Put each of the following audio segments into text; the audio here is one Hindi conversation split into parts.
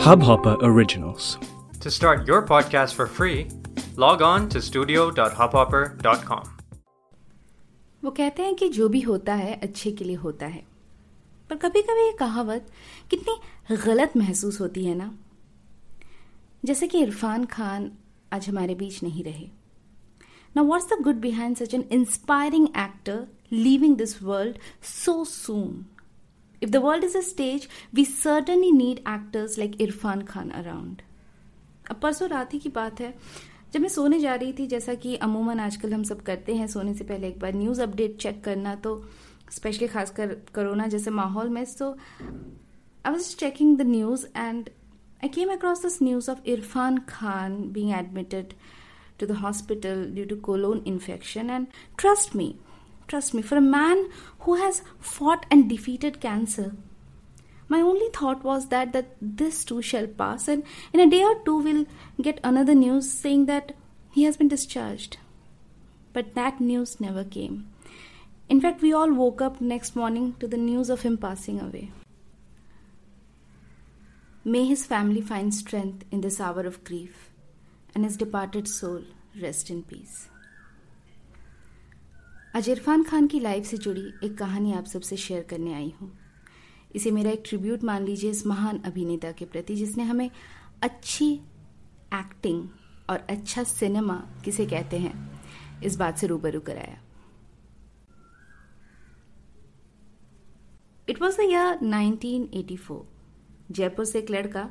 Hubhopper Originals. To start your podcast for free, log on to studio.hubhopper.com. वो कहते हैं कि जो भी होता है अच्छे के लिए होता है पर कभी कभी ये कहावत कितनी गलत महसूस होती है ना जैसे कि इरफान खान आज हमारे बीच नहीं रहे ना what's the good behind such an inspiring actor leaving this world so soon If the world is a stage, we certainly need actors like Irfan Khan around. अब परसों रात ही की बात है जब मैं सोने जा रही थी जैसा कि अमूमन आजकल हम सब करते हैं सोने से पहले एक बार न्यूज़ अपडेट चेक करना तो स्पेशली खासकर कोरोना जैसे माहौल में so I was checking the news and I came across this news of Irrfan Khan being admitted to the hospital due to colon infection. And trust me, trust me, for a man who has fought and defeated cancer, my only thought was that that this too shall pass, and in a day or two we'll get another news saying that he has been discharged. But that news never came. In fact, we all woke up next morning to the news of him passing away. May his family find strength in this hour of grief and his departed soul rest in peace. आज इरफान खान की लाइफ से जुड़ी एक कहानी आप सबसे शेयर करने आई हूँ। इसे मेरा एक ट्रिब्यूट मान लीजिए इस महान अभिनेता के प्रति, जिसने हमें अच्छी एक्टिंग और अच्छा सिनेमा किसे कहते हैं, इस बात से रूबरू कराया। It was the year 1984 Jaipur से एक लड़का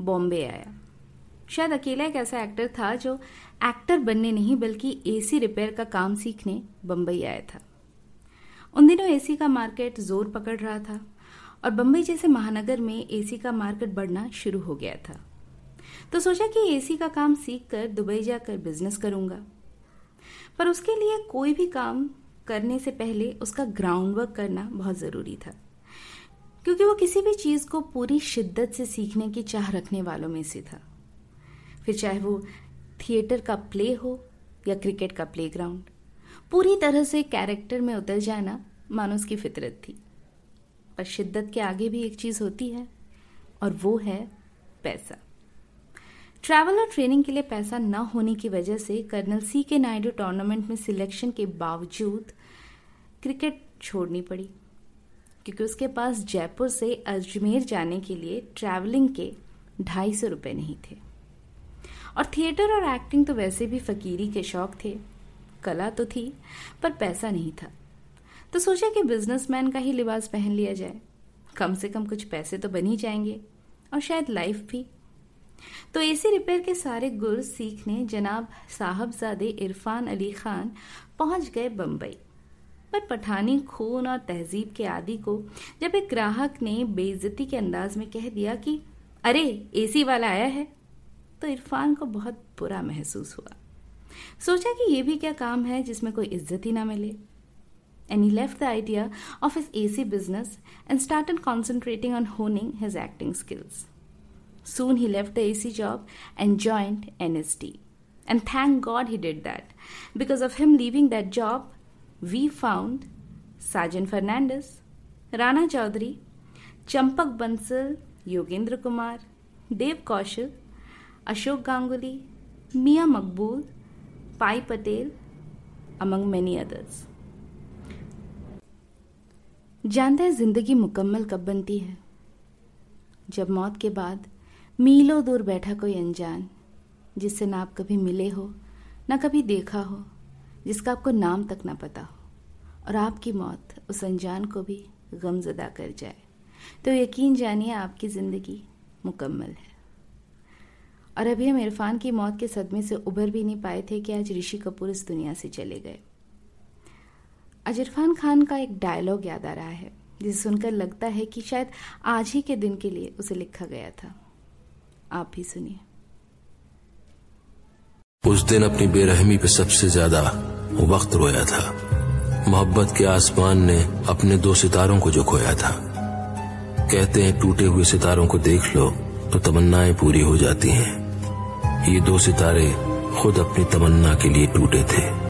बॉम्बे आया। शायद अकेला एक ऐसा एक्टर था जो एक्टर बनने नहीं, बल्कि एसी रिपेयर का काम सीखने बम्बई आया था। उन दिनों एसी का मार्केट ज़ोर पकड़ रहा था और बम्बई जैसे महानगर में एसी का मार्केट बढ़ना शुरू हो गया था। तो सोचा कि एसी का काम सीख कर दुबई जाकर बिज़नेस करूँगा। पर उसके लिए कोई भी काम करने से पहले उसका ग्राउंड वर्क करना बहुत ज़रूरी था, क्योंकि वो किसी भी चीज़ को पूरी शिद्दत से सीखने की चाह रखने वालों में से था। फिर चाहे वो थिएटर का प्ले हो या क्रिकेट का प्लेग्राउंड, पूरी तरह से कैरेक्टर में उतर जाना मानो उसकी फितरत थी। पर शिद्दत के आगे भी एक चीज़ होती है, और वो है पैसा। ट्रैवल और ट्रेनिंग के लिए पैसा न होने की वजह से कर्नल सी के नायडू टूर्नामेंट में सिलेक्शन के बावजूद क्रिकेट छोड़नी पड़ी, क्योंकि उसके पास जयपुर से अजमेर जाने के लिए ट्रैवलिंग के ढाई सौ रुपये नहीं थे। और थिएटर और एक्टिंग तो वैसे भी फकीरी के शौक थे। कला तो थी, पर पैसा नहीं था। तो सोचा कि बिजनेसमैन का ही लिबास पहन लिया जाए। कम से कम कुछ पैसे तो बन ही जाएँगे, और शायद लाइफ भी। तो एसी रिपेयर के सारे गुर सीखने जनाब साहबजादे इरफान अली खान पहुँच गए बम्बई पर पठानी खून और तहजीब के आदि को जब एक ग्राहक ने बेइज्जती के अंदाज में कह दिया कि, अरे एसी वाला आया है? तो इरफान को बहुत बुरा महसूस हुआ। सोचा कि यह भी क्या काम है जिसमें कोई इज़्ज़त ही ना मिले। And he left the idea of his A C business and start and concentrating on honing his acting skills soon he left the A C job and joined N S D and thank God he did that because of him leaving that job we found Sajan Fernandes Rana Chaudhary Champak Bansal Yogendra Kumar Dev Kaushal Ashok Ganguly, Miyan Maqbool, Pi Patel among many others जानते हैं ज़िंदगी मुकम्मल कब बनती है? जब मौत के बाद मीलों दूर बैठा कोई अनजान, जिससे ना आप कभी मिले हो, ना कभी देखा हो, जिसका आपको नाम तक ना पता हो, और आपकी मौत उस अनजान को भी गमजदा कर जाए। तो यकीन जानिए आपकी ज़िंदगी मुकम्मल है। और अभी हम इरफान की मौत के सदमे से उभर भी नहीं पाए थे कि आज ऋषि कपूर इस दुनिया से चले गए। आज इरफान खान का एक डायलॉग याद आ रहा है, जिसे सुनकर लगता है कि शायद आज ही के दिन के लिए उसे लिखा गया था। आप भी सुनिए। उस दिन अपनी बेरहमी पे सबसे ज़्यादा वक्त रोया था। मोहब्बत के आसमान ने अपने दो सितारों को जो खोया था। कहते हैं, टूटे हुए सितारों को देख लो तो तमन्नाएँ पूरी हो जाती हैं। ये दो सितारे खुद अपनी तमन्ना के लिए टूटे थे।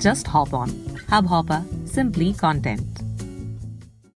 Just hop on. Hubhopper, simply content.